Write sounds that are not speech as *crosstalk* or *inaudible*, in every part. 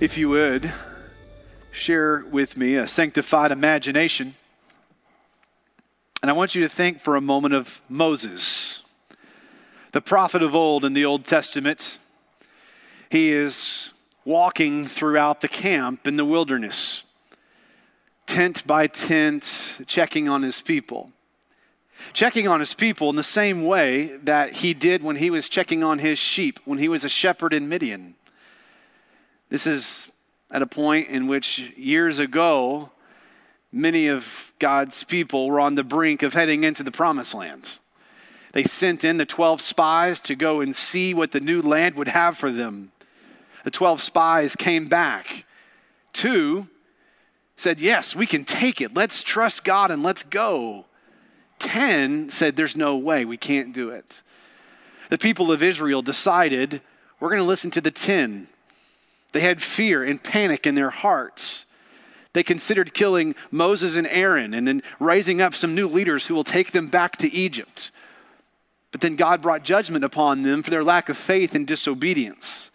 If you would, share with me a sanctified imagination. And I want you to think for a moment of Moses, the prophet of old in the Old Testament. He is walking throughout the camp in the wilderness, tent by tent, checking on his people. Checking on his people in the same way that he did when he was checking on his sheep, when he was a shepherd in Midian. This is at a point in which years ago, many of God's people were on the brink of heading into the promised land. They sent in the 12 spies to go and see what the new land would have for them. The 12 spies came back. Two said, Yes, we can take it. Let's trust God and let's go. 10 said, There's no way, we can't do it. The people of Israel decided, We're going to listen to the 10. They had fear and panic in their hearts. They considered killing Moses and Aaron and then raising up some new leaders who will take them back to Egypt. But then God brought judgment upon them for their lack of faith and disobedience.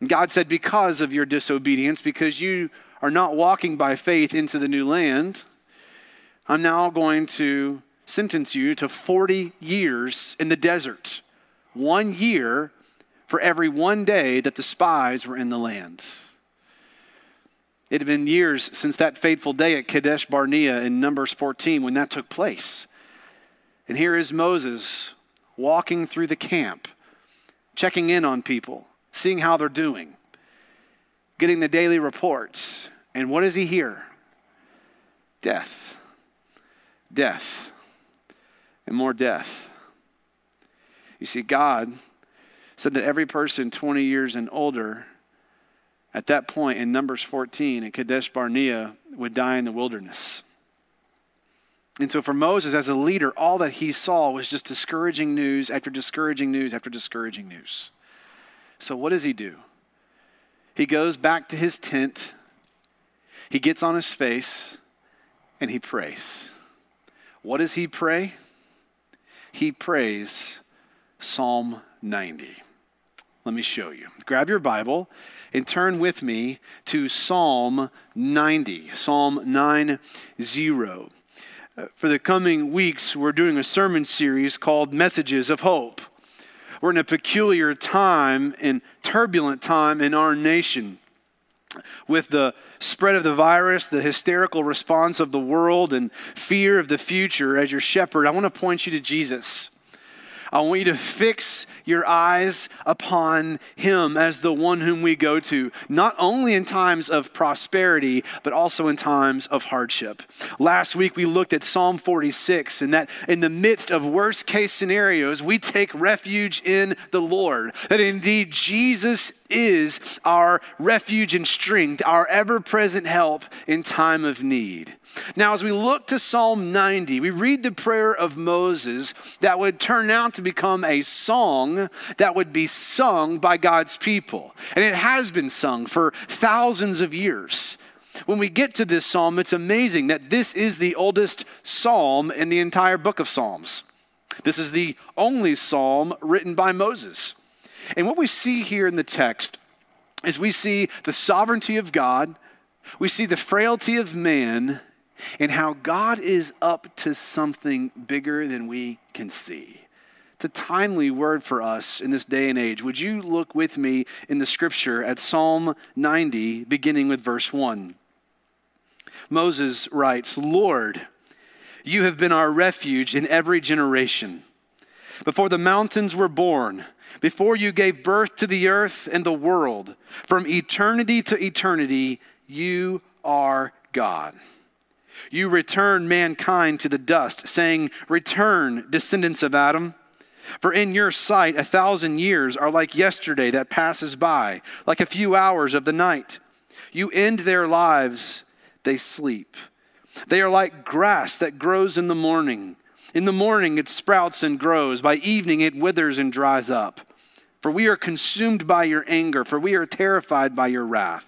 And God said, Because of your disobedience, because you are not walking by faith into the new land, I'm now going to sentence you to 40 years in the desert. One year for every one day that the spies were in the land. It had been years since that fateful day at Kadesh Barnea in Numbers 14 when that took place. And here is Moses walking through the camp, checking in on people, seeing how they're doing, getting the daily reports. And what does he hear? Death. Death. And more death. You see, God said that every person 20 years and older at that point in Numbers 14 in Kadesh Barnea would die in the wilderness. And so for Moses as a leader, all that he saw was just discouraging news after discouraging news after discouraging news. So what does he do? He goes back to his tent, he gets on his face, and he prays. What does he pray? He prays Psalm 90. Let me show you. Grab your Bible and turn with me to Psalm 90, Psalm 90. Uh, for the coming weeks, we're doing a sermon series called Messages of Hope. We're in a peculiar time and turbulent time in our nation with the spread of the virus, the hysterical response of the world, and fear of the future. As your shepherd, I want to point you to Jesus. I want you to fix your eyes upon Him as the one whom we go to, not only in times of prosperity, but also in times of hardship. Last week we looked at Psalm 46, and that in the midst of worst case scenarios, we take refuge in the Lord. That indeed Jesus is our refuge and strength, our ever present help in time of need. Now, as we look to Psalm 90, we read the prayer of Moses that would turn out to become a song that would be sung by God's people. And it has been sung for thousands of years. When we get to this psalm, it's amazing that this is the oldest psalm in the entire book of Psalms. This is the only psalm written by Moses. And what we see here in the text is we see the sovereignty of God, we see the frailty of man, and how God is up to something bigger than we can see. It's a timely word for us in this day and age. Would you look with me in the scripture at Psalm 90, beginning with verse 1? Moses writes, Lord, you have been our refuge in every generation. Before the mountains were born, before you gave birth to the earth and the world, from eternity to eternity, you are God. You return mankind to the dust, saying, Return, descendants of Adam. For in your sight, a thousand years are like yesterday that passes by, like a few hours of the night. You end their lives, they sleep. They are like grass that grows in the morning. In the morning it sprouts and grows, by evening it withers and dries up. For we are consumed by your anger, for we are terrified by your wrath.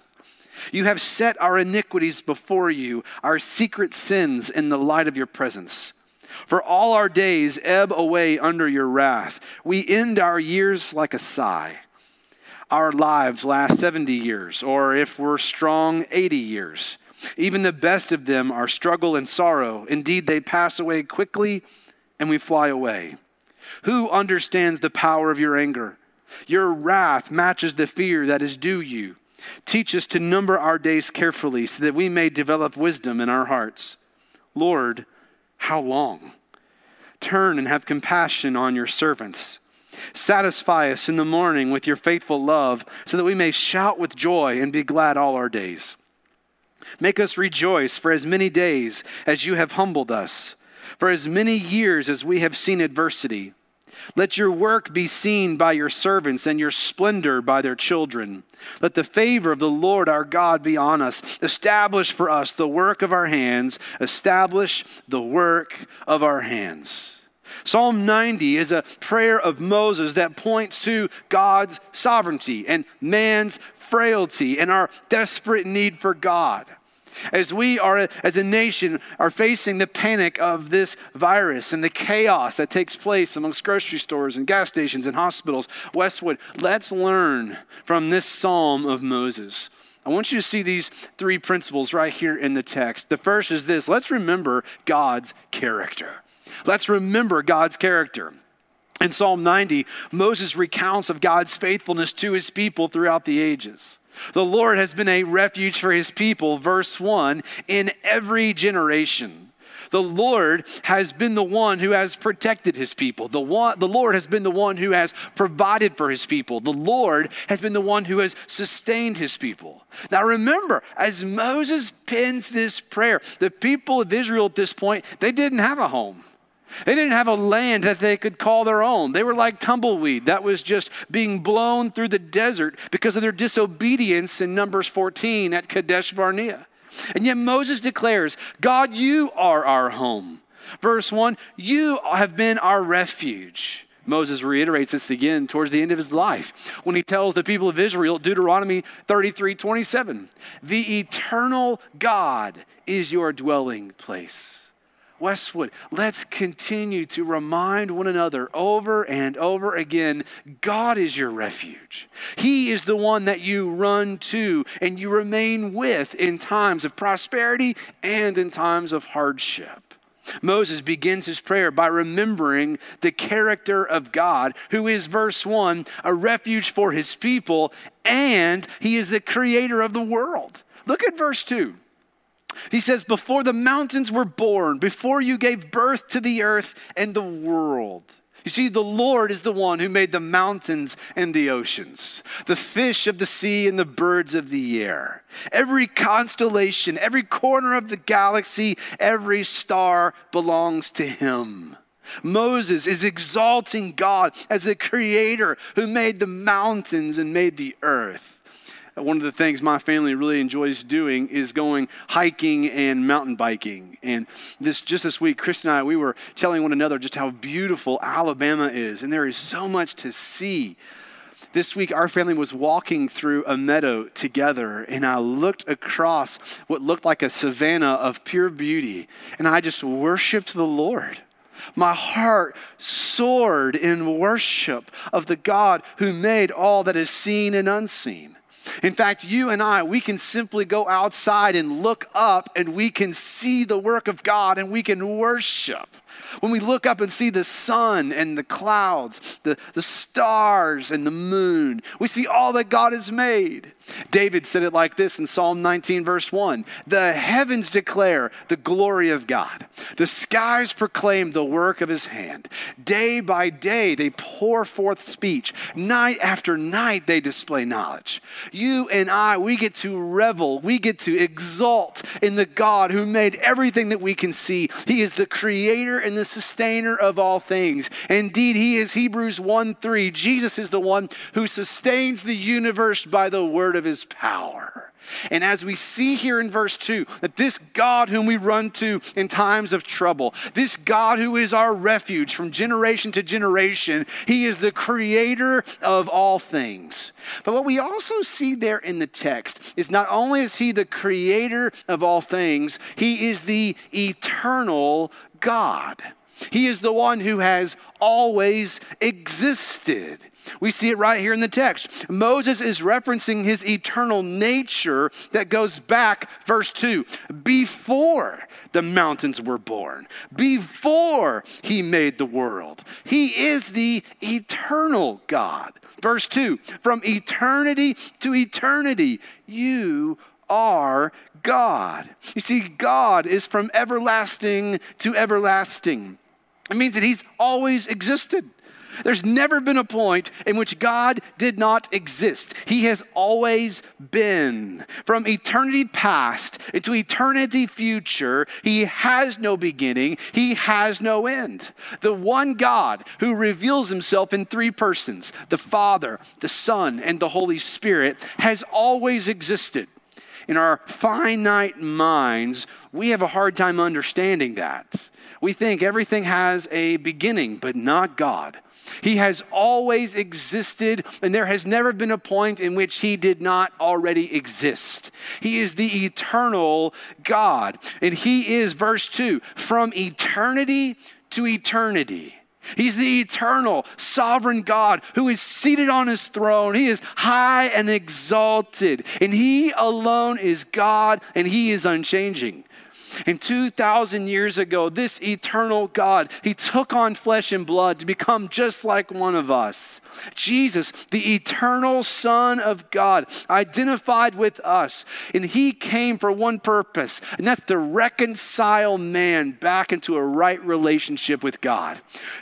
You have set our iniquities before you, our secret sins in the light of your presence. For all our days ebb away under your wrath. We end our years like a sigh. our lives last 70 years, or if we're strong 80 years. Even the best of them are struggle and sorrow. Indeed, they pass away quickly and we fly away. Who understands the power of your anger? Your wrath matches the fear that is due you. Teach us to number our days carefully so that we may develop wisdom in our hearts. Lord, how long? Turn and have compassion on your servants. Satisfy us in the morning with your faithful love so that we may shout with joy and be glad all our days. Make us rejoice for as many days as you have humbled us, for as many years as we have seen adversity. Let your work be seen by your servants and your splendor by their children. Let the favor of the Lord our God be on us. Establish for us the work of our hands. Establish the work of our hands. Psalm 90 is a prayer of Moses that points to God's sovereignty and man's frailty and our desperate need for God as we are as a nation are facing the panic of this virus and the chaos that takes place amongst grocery stores and gas stations and hospitals westwood let's learn from this psalm of moses I want you to see these three principles right here in the text. The first is this let's remember God's character. Let's remember God's character. In Psalm 90, Moses recounts of God's faithfulness to his people throughout the ages. The Lord has been a refuge for his people, verse 1, in every generation. The Lord has been the one who has protected his people. The, one, the Lord has been the one who has provided for his people. The Lord has been the one who has sustained his people. Now remember, as Moses pens this prayer, the people of Israel at this point, they didn't have a home. They didn't have a land that they could call their own. They were like tumbleweed that was just being blown through the desert because of their disobedience in Numbers 14 at Kadesh Barnea. And yet Moses declares, God, you are our home. Verse 1, you have been our refuge. Moses reiterates this again towards the end of his life when he tells the people of Israel, Deuteronomy 33 27, the eternal God is your dwelling place. Westwood, let's continue to remind one another over and over again God is your refuge. He is the one that you run to and you remain with in times of prosperity and in times of hardship. Moses begins his prayer by remembering the character of God, who is, verse 1, a refuge for his people, and he is the creator of the world. Look at verse 2. He says, Before the mountains were born, before you gave birth to the earth and the world. You see, the Lord is the one who made the mountains and the oceans, the fish of the sea and the birds of the air. Every constellation, every corner of the galaxy, every star belongs to Him. Moses is exalting God as the creator who made the mountains and made the earth one of the things my family really enjoys doing is going hiking and mountain biking. And this just this week, Chris and I, we were telling one another just how beautiful Alabama is, and there is so much to see. This week, our family was walking through a meadow together, and I looked across what looked like a savanna of pure beauty, and I just worshiped the Lord. My heart soared in worship of the God who made all that is seen and unseen. In fact, you and I, we can simply go outside and look up and we can see the work of God and we can worship. When we look up and see the sun and the clouds, the, the stars and the moon, we see all that God has made. David said it like this in Psalm 19, verse 1 The heavens declare the glory of God, the skies proclaim the work of his hand. Day by day they pour forth speech, night after night they display knowledge. You and I, we get to revel, we get to exalt in the God who made everything that we can see. He is the creator and the sustainer of all things. Indeed, he is Hebrews 1 3. Jesus is the one who sustains the universe by the word of his power. And as we see here in verse 2, that this God whom we run to in times of trouble, this God who is our refuge from generation to generation, he is the creator of all things. But what we also see there in the text is not only is he the creator of all things, he is the eternal God. He is the one who has always existed. We see it right here in the text. Moses is referencing his eternal nature that goes back, verse 2, before the mountains were born, before he made the world. He is the eternal God. Verse 2, from eternity to eternity, you are God. You see, God is from everlasting to everlasting. It means that He's always existed. There's never been a point in which God did not exist. He has always been. From eternity past into eternity future, He has no beginning, He has no end. The one God who reveals Himself in three persons the Father, the Son, and the Holy Spirit has always existed. In our finite minds, we have a hard time understanding that. We think everything has a beginning, but not God. He has always existed, and there has never been a point in which he did not already exist. He is the eternal God. And he is, verse 2, from eternity to eternity. He's the eternal, sovereign God who is seated on his throne. He is high and exalted, and he alone is God, and he is unchanging. And 2,000 years ago, this eternal God, he took on flesh and blood to become just like one of us. Jesus, the eternal Son of God, identified with us. And he came for one purpose, and that's to reconcile man back into a right relationship with God.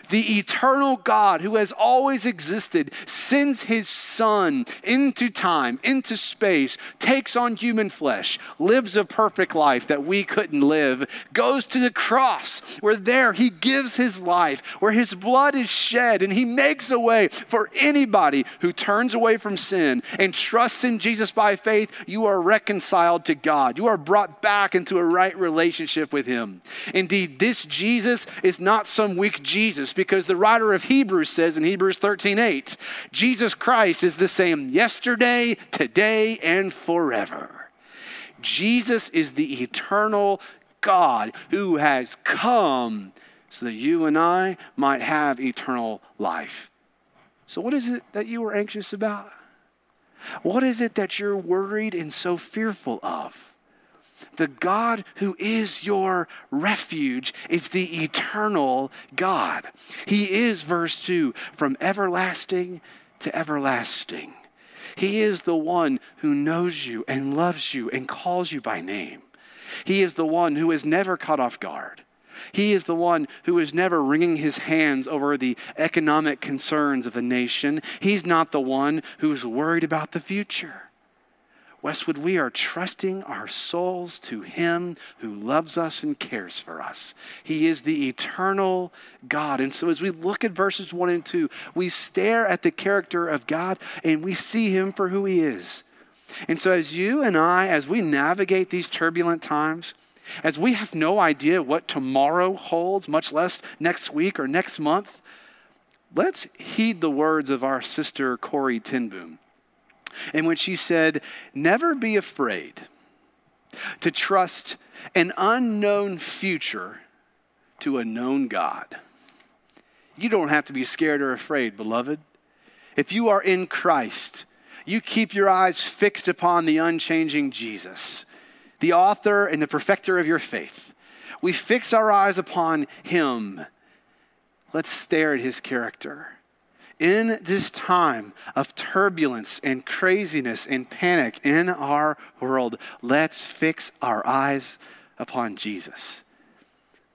The eternal God who has always existed sends his Son into time, into space, takes on human flesh, lives a perfect life that we couldn't live, goes to the cross, where there he gives his life, where his blood is shed, and he makes a way for anybody who turns away from sin and trusts in Jesus by faith, you are reconciled to God. You are brought back into a right relationship with him. Indeed, this Jesus is not some weak Jesus, because the writer of Hebrews says in Hebrews 13 8, Jesus Christ is the same yesterday, today, and forever. Jesus is the eternal God who has come so that you and I might have eternal life. So, what is it that you are anxious about? What is it that you're worried and so fearful of? The God who is your refuge is the eternal God. He is, verse 2, from everlasting to everlasting. He is the one who knows you and loves you and calls you by name. He is the one who is never caught off guard. He is the one who is never wringing his hands over the economic concerns of the nation. He's not the one who's worried about the future. Westwood, we are trusting our souls to Him who loves us and cares for us. He is the eternal God. And so, as we look at verses 1 and 2, we stare at the character of God and we see Him for who He is. And so, as you and I, as we navigate these turbulent times, as we have no idea what tomorrow holds, much less next week or next month, let's heed the words of our sister Corrie ten Boom. when she said, Never be afraid to trust an unknown future to a known God. You don't have to be scared or afraid, beloved. If you are in Christ, you keep your eyes fixed upon the unchanging Jesus the author and the perfecter of your faith. We fix our eyes upon him. Let's stare at his character. In this time of turbulence and craziness and panic in our world, let's fix our eyes upon Jesus.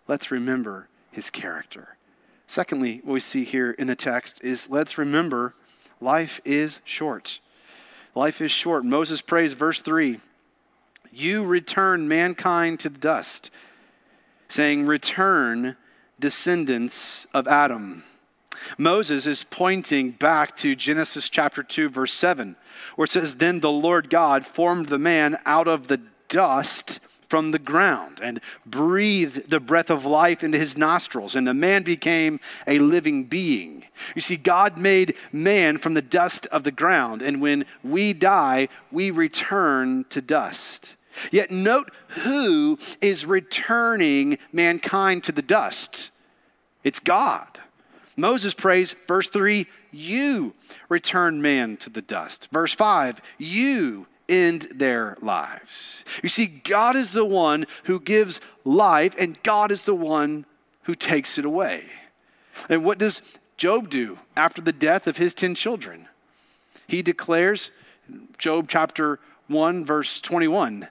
Let's remember his character. Secondly, what we see here in the text is let's remember life is short. Life is short. Moses prays, verse 3 you return mankind to the dust, saying, Return, descendants of Adam. Moses is pointing back to Genesis chapter 2, verse 7, where it says, Then the Lord God formed the man out of the dust from the ground and breathed the breath of life into his nostrils, and the man became a living being. You see, God made man from the dust of the ground, and when we die, we return to dust. Yet note who is returning mankind to the dust It's God. Moses prays, verse 3, you return man to the dust. Verse 5, you end their lives. You see, God is the one who gives life, and God is the one who takes it away. And what does Job do after the death of his 10 children? He declares, Job chapter 1, verse 21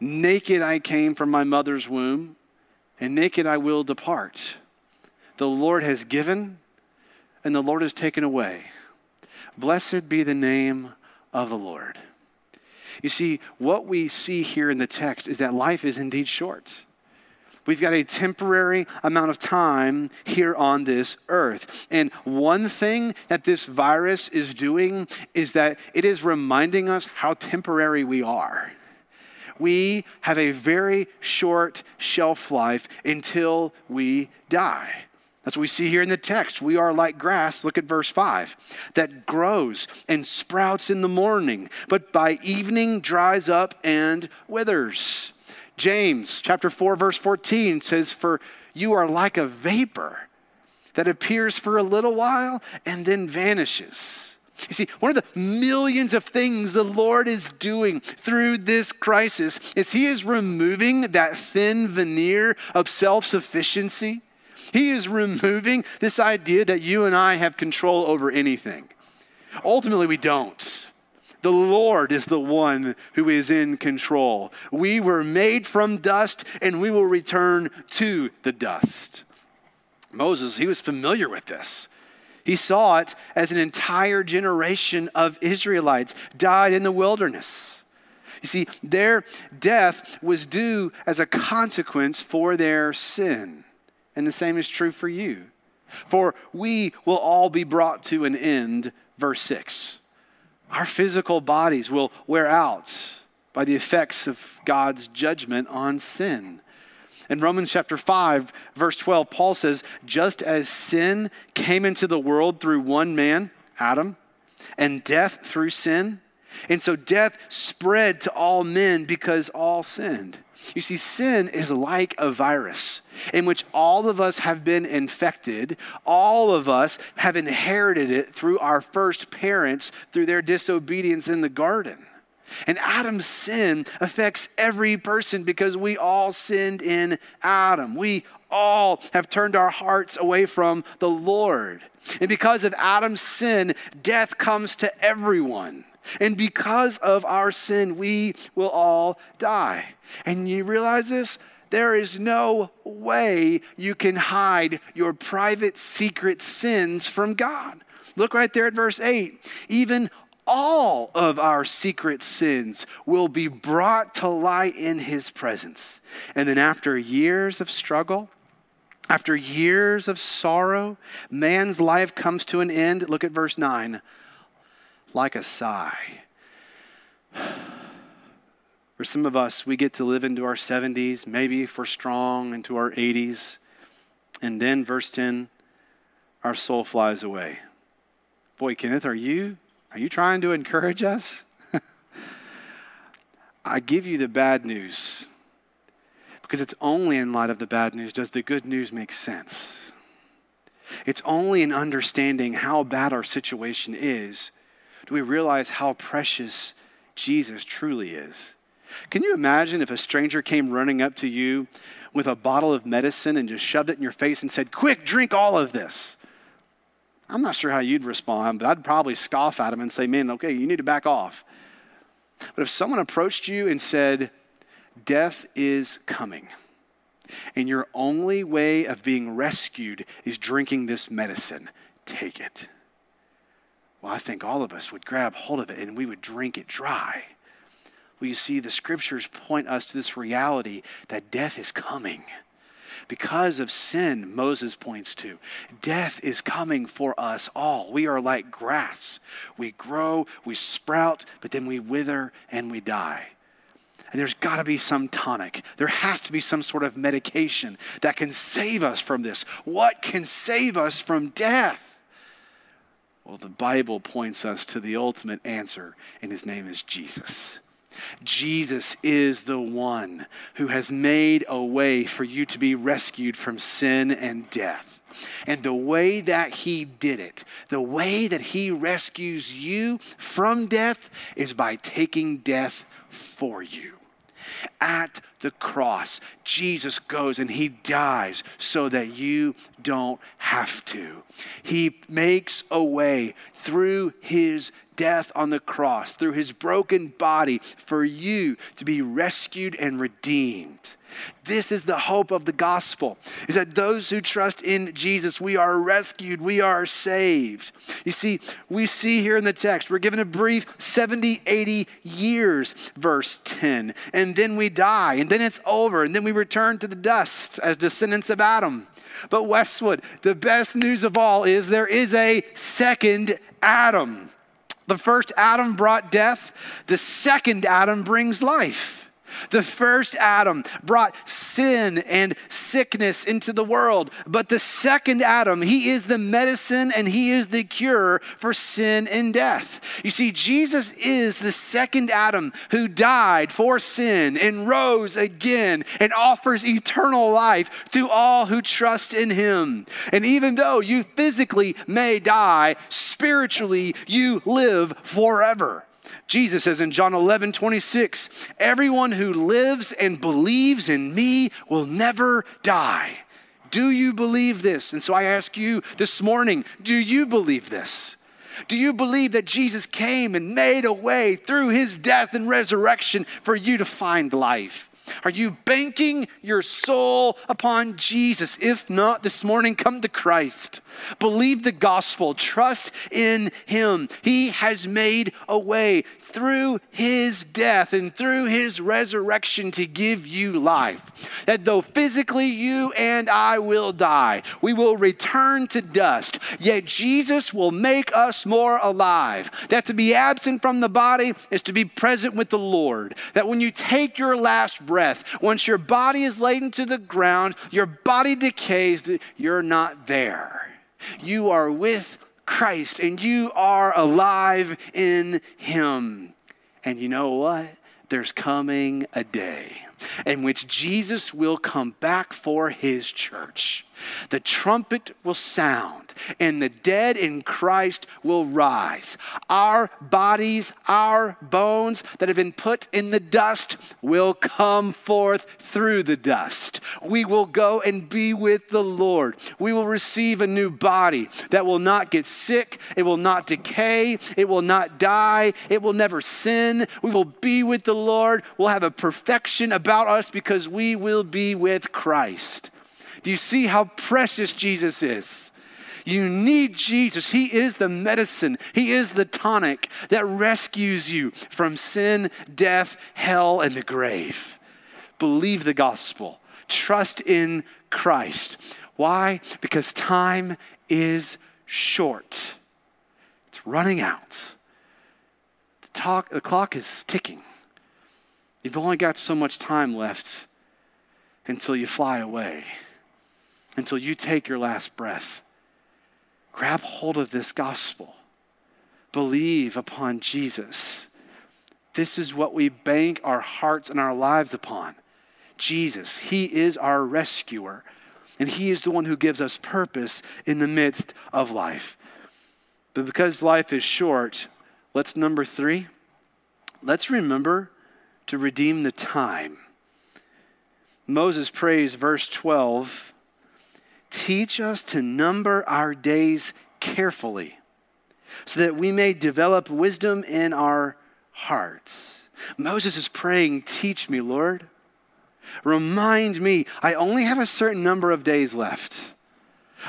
Naked I came from my mother's womb, and naked I will depart. The Lord has given, and the Lord has taken away. Blessed be the name of the Lord. You see, what we see here in the text is that life is indeed short. We've got a temporary amount of time here on this earth. And one thing that this virus is doing is that it is reminding us how temporary we are. We have a very short shelf life until we die. That's what we see here in the text. We are like grass, look at verse 5, that grows and sprouts in the morning, but by evening dries up and withers. James chapter 4 verse 14 says for you are like a vapor that appears for a little while and then vanishes. You see, one of the millions of things the Lord is doing through this crisis is He is removing that thin veneer of self sufficiency he is removing this idea that you and I have control over anything. Ultimately, we don't. The Lord is the one who is in control. We were made from dust and we will return to the dust. Moses, he was familiar with this. He saw it as an entire generation of Israelites died in the wilderness. You see, their death was due as a consequence for their sin. And the same is true for you. For we will all be brought to an end, verse 6. Our physical bodies will wear out by the effects of God's judgment on sin. In Romans chapter 5, verse 12, Paul says, Just as sin came into the world through one man, Adam, and death through sin, and so death spread to all men because all sinned. You see, sin is like a virus in which all of us have been infected. All of us have inherited it through our first parents, through their disobedience in the garden. And Adam's sin affects every person because we all sinned in Adam. We all have turned our hearts away from the Lord. And because of Adam's sin, death comes to everyone. And because of our sin, we will all die. And you realize this? There is no way you can hide your private, secret sins from God. Look right there at verse 8. Even all of our secret sins will be brought to light in his presence. And then, after years of struggle, after years of sorrow, man's life comes to an end. Look at verse 9 like a sigh. *sighs* For some of us, we get to live into our 70s, maybe if we're strong, into our 80s. And then, verse 10, our soul flies away. Boy, Kenneth, are you are you trying to encourage us? *laughs* I give you the bad news because it's only in light of the bad news does the good news make sense. It's only in understanding how bad our situation is do we realize how precious Jesus truly is. Can you imagine if a stranger came running up to you with a bottle of medicine and just shoved it in your face and said, Quick, drink all of this? I'm not sure how you'd respond, but I'd probably scoff at him and say, Man, okay, you need to back off. But if someone approached you and said, Death is coming, and your only way of being rescued is drinking this medicine, take it. Well, I think all of us would grab hold of it and we would drink it dry. Well, you see, the scriptures point us to this reality that death is coming. Because of sin, Moses points to, death is coming for us all. We are like grass. We grow, we sprout, but then we wither and we die. And there's got to be some tonic. There has to be some sort of medication that can save us from this. What can save us from death? Well, the Bible points us to the ultimate answer, and his name is Jesus. Jesus is the one who has made a way for you to be rescued from sin and death. And the way that he did it, the way that he rescues you from death, is by taking death for you. At the cross, Jesus goes and he dies so that you don't have to. He makes a way through his death on the cross, through his broken body, for you to be rescued and redeemed. This is the hope of the gospel is that those who trust in Jesus, we are rescued, we are saved. You see, we see here in the text, we're given a brief 70, 80 years, verse 10, and then we die, and then it's over, and then we return to the dust as descendants of Adam. But Westwood, the best news of all is there is a second Adam. The first Adam brought death, the second Adam brings life. The first Adam brought sin and sickness into the world, but the second Adam, he is the medicine and he is the cure for sin and death. You see, Jesus is the second Adam who died for sin and rose again and offers eternal life to all who trust in him. And even though you physically may die, spiritually you live forever. Jesus says in John 11, 26, everyone who lives and believes in me will never die. Do you believe this? And so I ask you this morning, do you believe this? Do you believe that Jesus came and made a way through his death and resurrection for you to find life? Are you banking your soul upon Jesus? If not, this morning, come to Christ. Believe the gospel. Trust in Him. He has made a way through his death and through his resurrection to give you life. That though physically you and I will die, we will return to dust, yet Jesus will make us more alive. That to be absent from the body is to be present with the Lord. That when you take your last breath, once your body is laid into the ground, your body decays, you're not there. You are with Christ and you are alive in Him. And you know what? There's coming a day in which Jesus will come back for His church. The trumpet will sound, and the dead in Christ will rise. Our bodies, our bones that have been put in the dust will come forth through the dust. We will go and be with the Lord. We will receive a new body that will not get sick, it will not decay, it will not die, it will never sin. We will be with the Lord. We'll have a perfection about us because we will be with Christ. Do you see how precious Jesus is? You need Jesus. He is the medicine, He is the tonic that rescues you from sin, death, hell, and the grave. Believe the gospel, trust in Christ. Why? Because time is short, it's running out. The, talk, the clock is ticking. You've only got so much time left until you fly away until you take your last breath. Grab hold of this gospel. Believe upon Jesus. This is what we bank our hearts and our lives upon. Jesus, He is our rescuer, and He is the one who gives us purpose in the midst of life. But because life is short, let's number three, let's remember to redeem the time. Moses prays, verse 12 Teach us to number our days carefully so that we may develop wisdom in our hearts. Moses is praying, Teach me, Lord. Remind me, I only have a certain number of days left.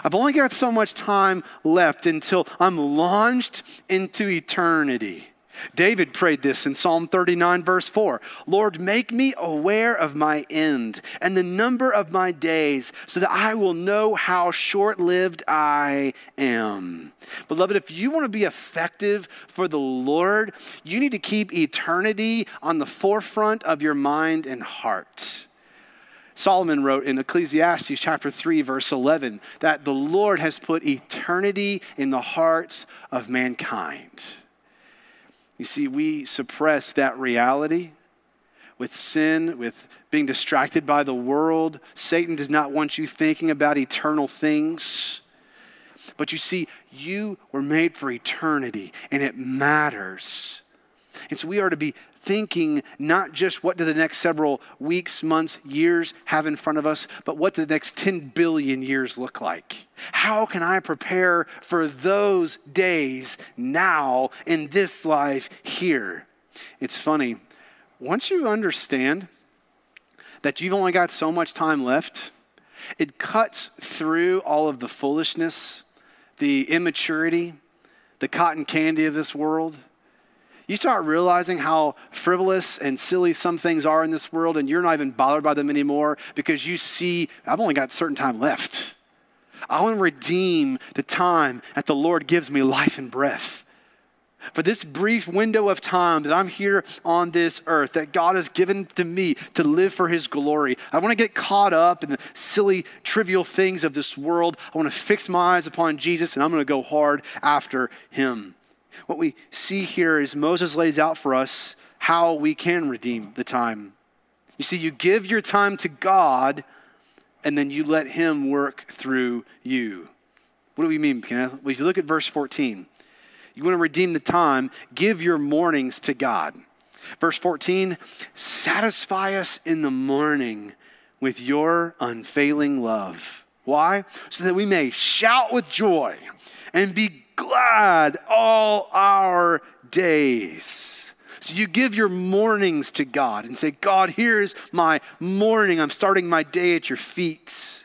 I've only got so much time left until I'm launched into eternity. David prayed this in Psalm 39, verse 4 Lord, make me aware of my end and the number of my days, so that I will know how short lived I am. Beloved, if you want to be effective for the Lord, you need to keep eternity on the forefront of your mind and heart. Solomon wrote in Ecclesiastes chapter 3 verse 11 that the Lord has put eternity in the hearts of mankind. You see, we suppress that reality with sin, with being distracted by the world. Satan does not want you thinking about eternal things. But you see, you were made for eternity, and it matters. And so we are to be thinking not just what do the next several weeks, months, years have in front of us, but what do the next 10 billion years look like? How can I prepare for those days now in this life here? It's funny. Once you understand that you've only got so much time left, it cuts through all of the foolishness, the immaturity, the cotton candy of this world you start realizing how frivolous and silly some things are in this world, and you're not even bothered by them anymore because you see, I've only got certain time left. I want to redeem the time that the Lord gives me life and breath. For this brief window of time that I'm here on this earth, that God has given to me to live for His glory, I want to get caught up in the silly, trivial things of this world. I want to fix my eyes upon Jesus, and I'm going to go hard after Him what we see here is Moses lays out for us how we can redeem the time. You see, you give your time to God and then you let Him work through you. What do we mean, Kenneth? Well, if you look at verse 14, you want to redeem the time, give your mornings to God. Verse 14, satisfy us in the morning with your unfailing love. Why? So that we may shout with joy and be glad all our days. So you give your mornings to God and say, God, here's my morning. I'm starting my day at your feet.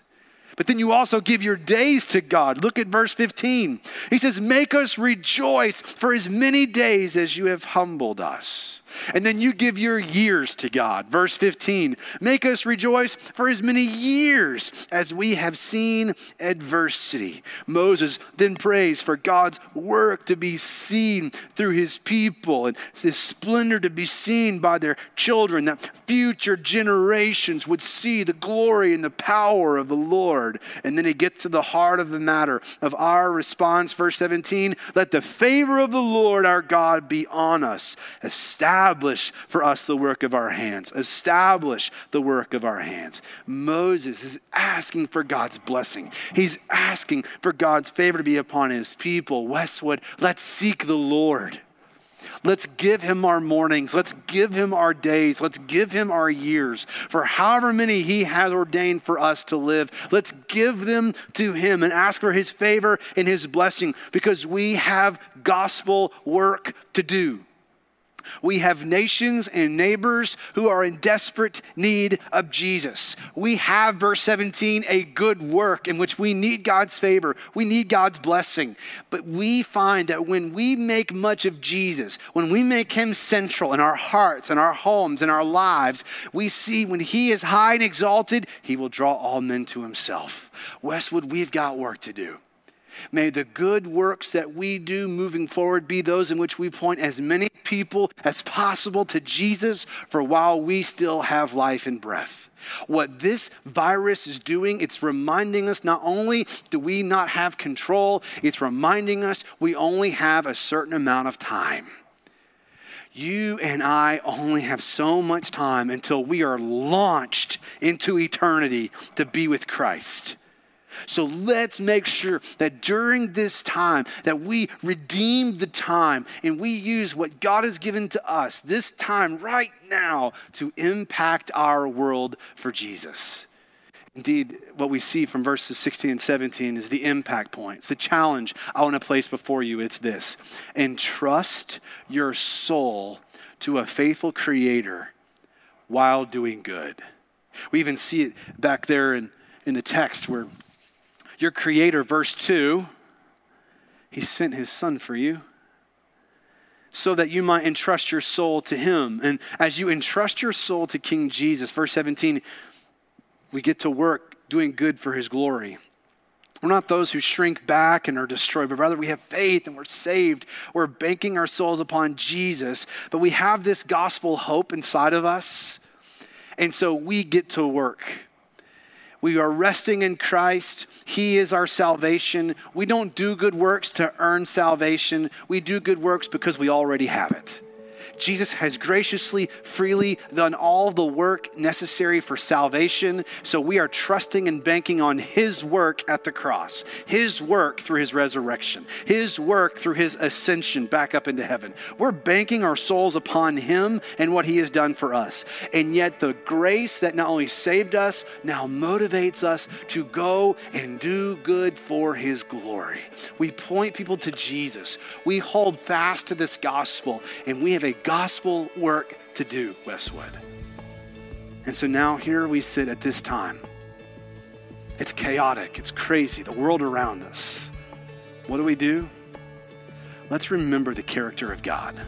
But then you also give your days to God. Look at verse 15. He says, Make us rejoice for as many days as you have humbled us. And then you give your years to God. Verse 15 Make us rejoice for as many years as we have seen adversity. Moses then prays for God's work to be seen through his people and his splendor to be seen by their children, that future generations would see the glory and the power of the Lord. And then he gets to the heart of the matter of our response. Verse 17 Let the favor of the Lord our God be on us. Establish establish for us the work of our hands. Establish the work of our hands. Moses is asking for God's blessing. He's asking for God's favor to be upon his people. Westwood, let's seek the Lord. Let's give him our mornings. Let's give him our days. Let's give him our years. For however many he has ordained for us to live, let's give them to him and ask for his favor and his blessing because we have gospel work to do. We have nations and neighbors who are in desperate need of Jesus. We have, verse 17, a good work in which we need God's favor, we need God's blessing. But we find that when we make much of Jesus, when we make him central in our hearts and our homes and our lives, we see when he is high and exalted, he will draw all men to himself. Westwood, we've got work to do. May the good works that we do moving forward be those in which we point as many people as possible to Jesus for while we still have life and breath. What this virus is doing, it's reminding us not only do we not have control, it's reminding us we only have a certain amount of time. You and I only have so much time until we are launched into eternity to be with Christ. So let's make sure that during this time that we redeem the time and we use what God has given to us, this time right now, to impact our world for Jesus. Indeed, what we see from verses 16 and 17 is the impact points. The challenge I want to place before you it's this entrust your soul to a faithful creator while doing good. We even see it back there in, in the text where your creator, verse 2, he sent his son for you so that you might entrust your soul to him. And as you entrust your soul to King Jesus, verse 17, we get to work doing good for his glory. We're not those who shrink back and are destroyed, but rather we have faith and we're saved. We're banking our souls upon Jesus, but we have this gospel hope inside of us. And so we get to work. We are resting in Christ. He is our salvation. We don't do good works to earn salvation. We do good works because we already have it. Jesus has graciously, freely done all the work necessary for salvation. So we are trusting and banking on his work at the cross, his work through his resurrection, his work through his ascension back up into heaven. We're banking our souls upon him and what he has done for us. And yet, the grace that not only saved us, now motivates us to go and do good for his glory. We point people to Jesus. We hold fast to this gospel, and we have a gospel work to do, Westwood. And so now here we sit at this time. It's chaotic, it's crazy, the world around us. What do we do? Let's remember the character of God.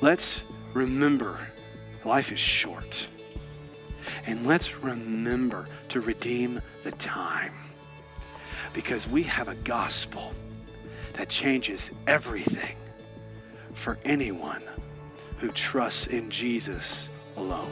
Let's remember life is short. And let's remember to redeem the time because we have a gospel that changes everything for anyone who trusts in Jesus alone.